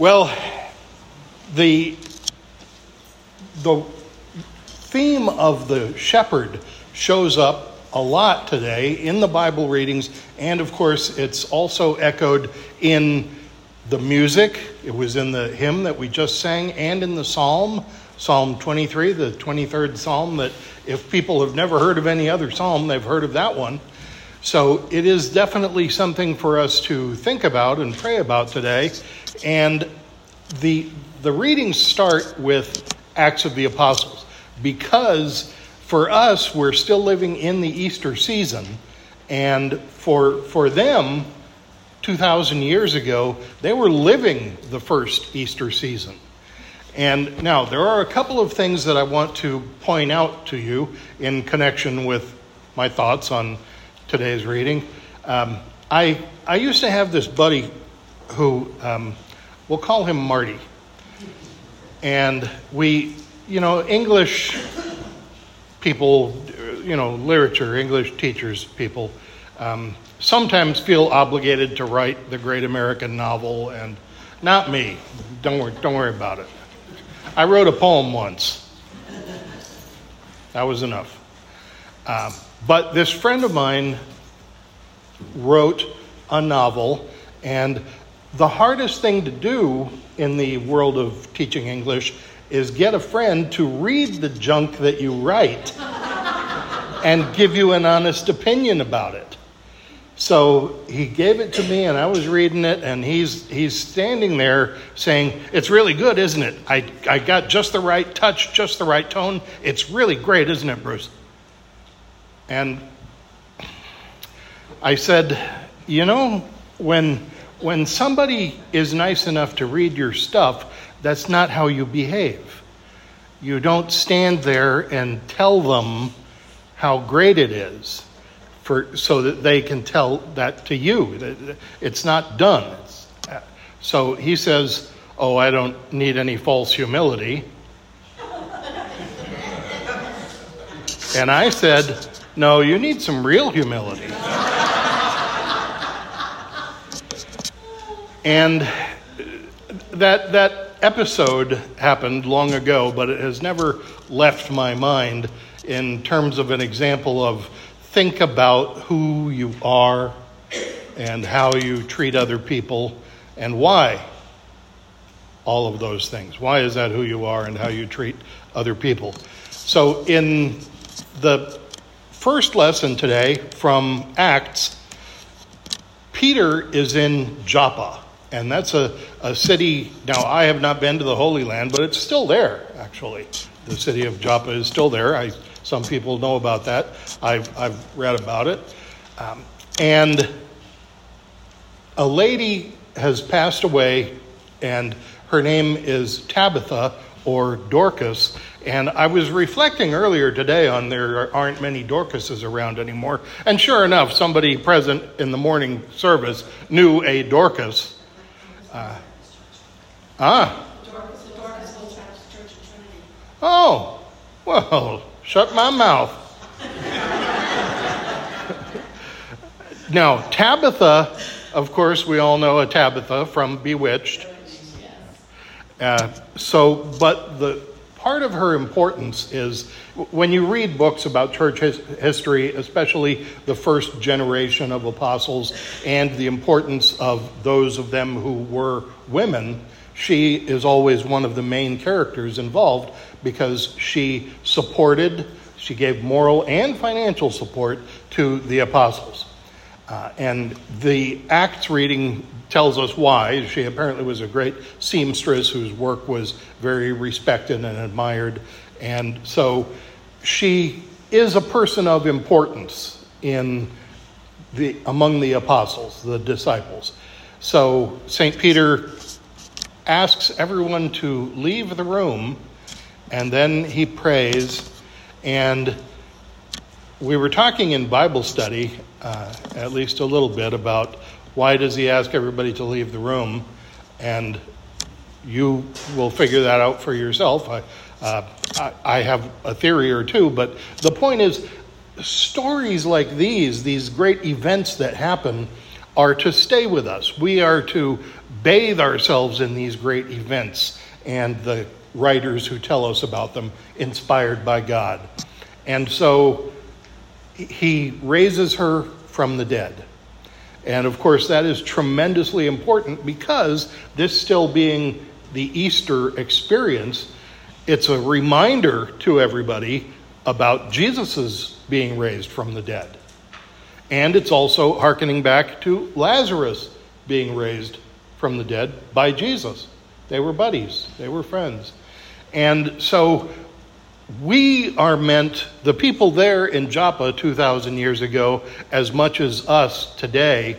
Well, the the theme of the shepherd shows up a lot today in the Bible readings, and of course, it's also echoed in the music. It was in the hymn that we just sang, and in the psalm, Psalm 23, the 23rd psalm, that if people have never heard of any other psalm, they've heard of that one. So it is definitely something for us to think about and pray about today. And the, the readings start with Acts of the Apostles because for us, we're still living in the Easter season. And for, for them, 2,000 years ago, they were living the first Easter season. And now, there are a couple of things that I want to point out to you in connection with my thoughts on today's reading. Um, I, I used to have this buddy who, um, we'll call him Marty. And we, you know, English people, you know, literature, English teachers, people, um, sometimes feel obligated to write the great American novel, and not me. Don't worry, don't worry about it. I wrote a poem once. That was enough. Um, but this friend of mine wrote a novel, and the hardest thing to do in the world of teaching English is get a friend to read the junk that you write and give you an honest opinion about it. So he gave it to me, and I was reading it, and he's he's standing there saying, "It's really good, isn't it? I I got just the right touch, just the right tone. It's really great, isn't it, Bruce?" And I said, "You know, when when somebody is nice enough to read your stuff, that's not how you behave. You don't stand there and tell them how great it is." for, so that they can tell that to you. It's not done. It's, so he says, Oh, I don't need any false humility. and I said, No, you need some real humility. and that, that episode happened long ago, but it has never left my mind in terms of an example of think about who you are and how you treat other people and why all of those things. Why is that who you are and how you treat other people? So, in the first lesson today from Acts, Peter is in Joppa, and that's a, a city. Now, I have not been to the Holy Land, but it's still there, actually. The city of Joppa is still there. I some people know about that. I've, I've read about it. Um, and a lady has passed away, and her name is Tabitha or Dorcas. And I was reflecting earlier today on there aren't many Dorcases around anymore. And sure enough, somebody present in the morning service knew a Dorcas. Uh, ah. Oh, well, Shut my mouth. now, Tabitha, of course, we all know a Tabitha from Bewitched. Uh, so, but the part of her importance is when you read books about church his, history, especially the first generation of apostles and the importance of those of them who were women, she is always one of the main characters involved because she supported, she gave moral and financial support to the apostles. Uh, and the Acts reading tells us why. She apparently was a great seamstress whose work was very respected and admired. And so she is a person of importance in the, among the apostles, the disciples. So St. Peter asks everyone to leave the room and then he prays. And we were talking in Bible study, uh, at least a little bit, about why does he ask everybody to leave the room? And you will figure that out for yourself. I, uh, I, I have a theory or two, but the point is, stories like these, these great events that happen, are to stay with us. We are to bathe ourselves in these great events and the writers who tell us about them, inspired by God. And so he raises her from the dead. And of course, that is tremendously important because this still being the Easter experience, it's a reminder to everybody about Jesus' being raised from the dead. And it's also hearkening back to Lazarus being raised from the dead by Jesus. They were buddies, they were friends. And so we are meant, the people there in Joppa 2,000 years ago, as much as us today,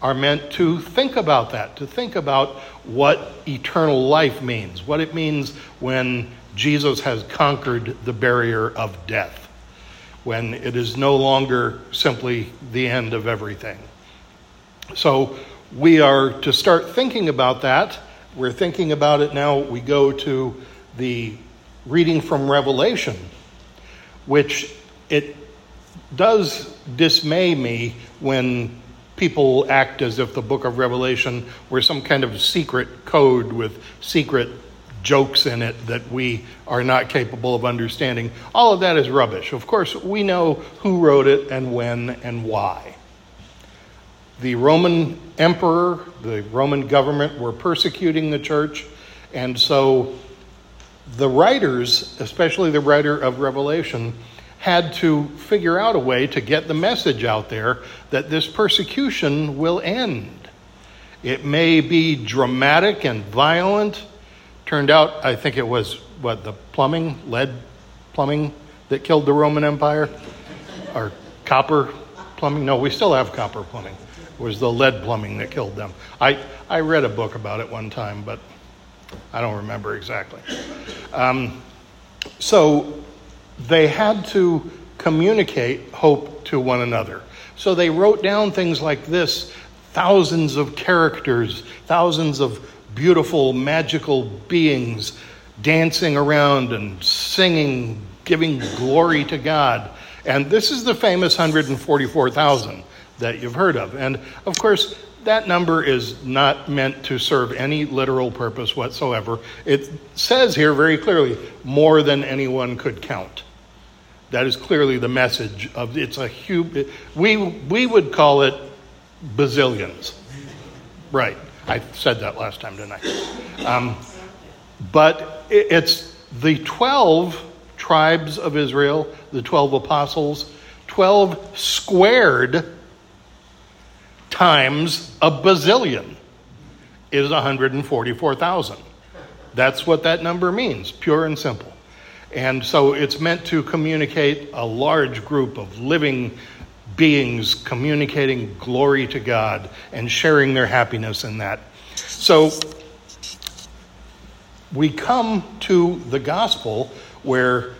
are meant to think about that, to think about what eternal life means, what it means when Jesus has conquered the barrier of death, when it is no longer simply the end of everything. So we are to start thinking about that. We're thinking about it now. We go to the reading from Revelation, which it does dismay me when people act as if the book of Revelation were some kind of secret code with secret jokes in it that we are not capable of understanding. All of that is rubbish. Of course, we know who wrote it and when and why. The Roman emperor, the Roman government were persecuting the church, and so the writers, especially the writer of Revelation, had to figure out a way to get the message out there that this persecution will end. It may be dramatic and violent. Turned out, I think it was what, the plumbing, lead plumbing that killed the Roman Empire? Or copper plumbing? No, we still have copper plumbing. It was the lead plumbing that killed them. I, I read a book about it one time, but I don't remember exactly. Um, so they had to communicate hope to one another. So they wrote down things like this thousands of characters, thousands of beautiful, magical beings dancing around and singing, giving glory to God. And this is the famous 144,000 that you've heard of. And of course, that number is not meant to serve any literal purpose whatsoever. It says here very clearly, more than anyone could count. That is clearly the message of it's a huge. We we would call it bazillions, right? I said that last time, didn't I? Um, but it's the twelve tribes of Israel, the twelve apostles, twelve squared times a bazillion is 144,000. That's what that number means, pure and simple. And so it's meant to communicate a large group of living beings communicating glory to God and sharing their happiness in that. So we come to the gospel where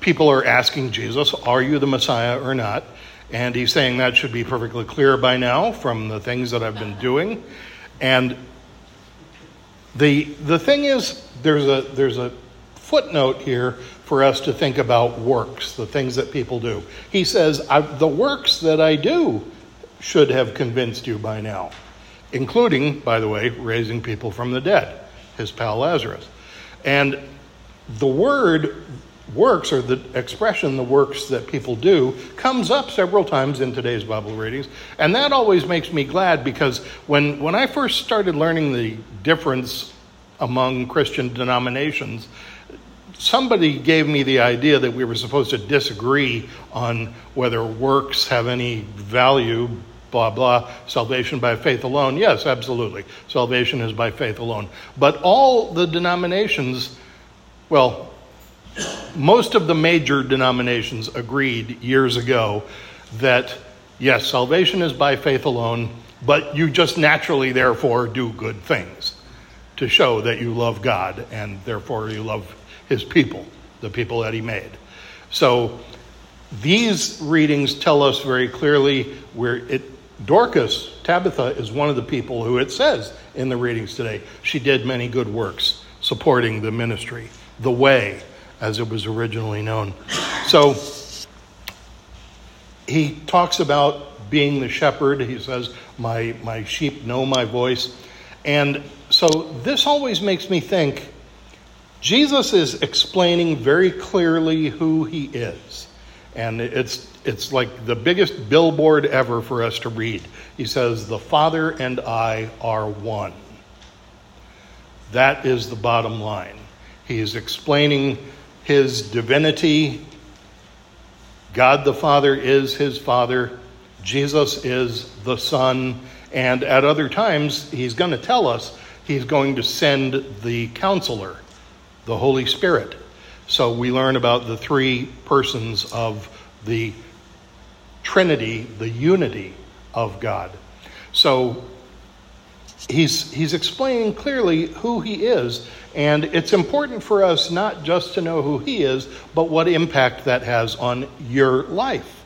people are asking Jesus, Are you the Messiah or not? And he's saying that should be perfectly clear by now from the things that I've been doing. And the, the thing is, there's a, there's a footnote here for us to think about works, the things that people do. He says, The works that I do should have convinced you by now, including, by the way, raising people from the dead, his pal Lazarus. And the word works or the expression the works that people do comes up several times in today's bible readings. And that always makes me glad because when when i first started learning the difference among christian denominations somebody gave me the idea that we were supposed to disagree on whether works have any value blah blah salvation by faith alone. Yes absolutely. Salvation is by faith alone. But all the denominations well most of the major denominations agreed years ago that yes, salvation is by faith alone, but you just naturally, therefore, do good things to show that you love God and therefore you love his people, the people that he made. So these readings tell us very clearly where it Dorcas, Tabitha, is one of the people who it says in the readings today, she did many good works supporting the ministry, the way, as it was originally known. So he talks about being the shepherd. He says, my, my sheep know my voice. And so this always makes me think Jesus is explaining very clearly who he is. And it's, it's like the biggest billboard ever for us to read. He says, The Father and I are one. That is the bottom line. He is explaining his divinity. God the Father is his Father. Jesus is the Son. And at other times, he's going to tell us he's going to send the counselor, the Holy Spirit. So we learn about the three persons of the Trinity, the unity of God. So he's, he's explaining clearly who he is, and it's important for us not just to know who he is, but what impact that has on your life.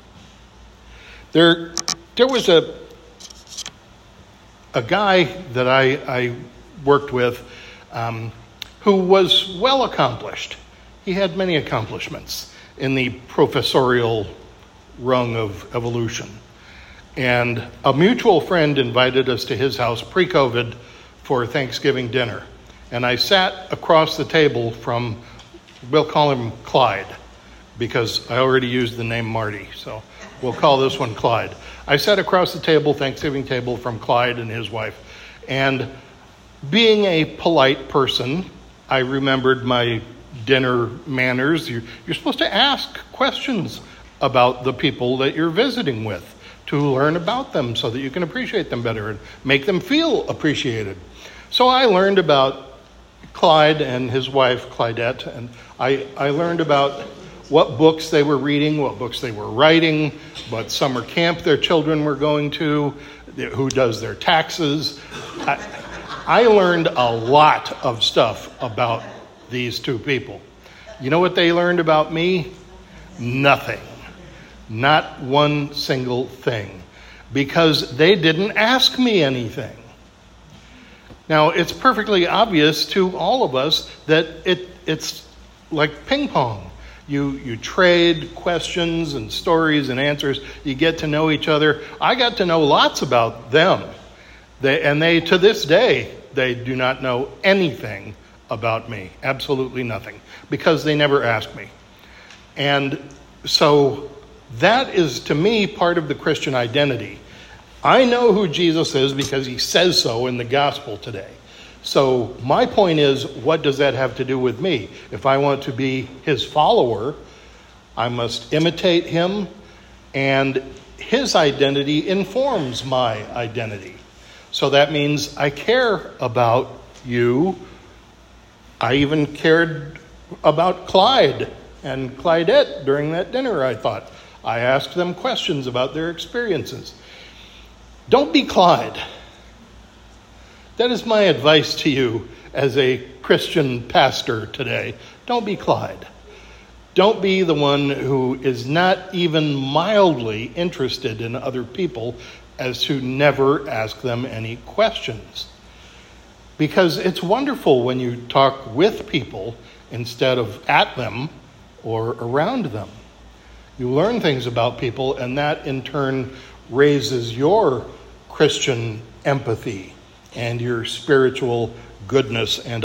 There, there was a, a guy that I, I worked with um, who was well accomplished. He had many accomplishments in the professorial rung of evolution. And a mutual friend invited us to his house pre COVID for Thanksgiving dinner. And I sat across the table from, we'll call him Clyde, because I already used the name Marty. So we'll call this one Clyde. I sat across the table, Thanksgiving table, from Clyde and his wife. And being a polite person, I remembered my dinner manners. You're, you're supposed to ask questions about the people that you're visiting with to learn about them so that you can appreciate them better and make them feel appreciated. So I learned about Clyde and his wife, Clydette, and I, I learned about what books they were reading, what books they were writing, what summer camp their children were going to, who does their taxes. I, I learned a lot of stuff about these two people. You know what they learned about me? Nothing. Not one single thing. Because they didn't ask me anything. Now, it's perfectly obvious to all of us that it, it's like ping pong. You, you trade questions and stories and answers. You get to know each other. I got to know lots about them. They, and they, to this day, they do not know anything about me. Absolutely nothing. Because they never asked me. And so that is, to me, part of the Christian identity. I know who Jesus is because he says so in the gospel today. So, my point is, what does that have to do with me? If I want to be his follower, I must imitate him, and his identity informs my identity. So that means I care about you. I even cared about Clyde and Clydette during that dinner, I thought. I ask them questions about their experiences. Don't be Clyde. That is my advice to you as a Christian pastor today. Don't be Clyde. Don't be the one who is not even mildly interested in other people as to never ask them any questions. Because it's wonderful when you talk with people instead of at them or around them. You learn things about people, and that in turn raises your Christian empathy and your spiritual goodness and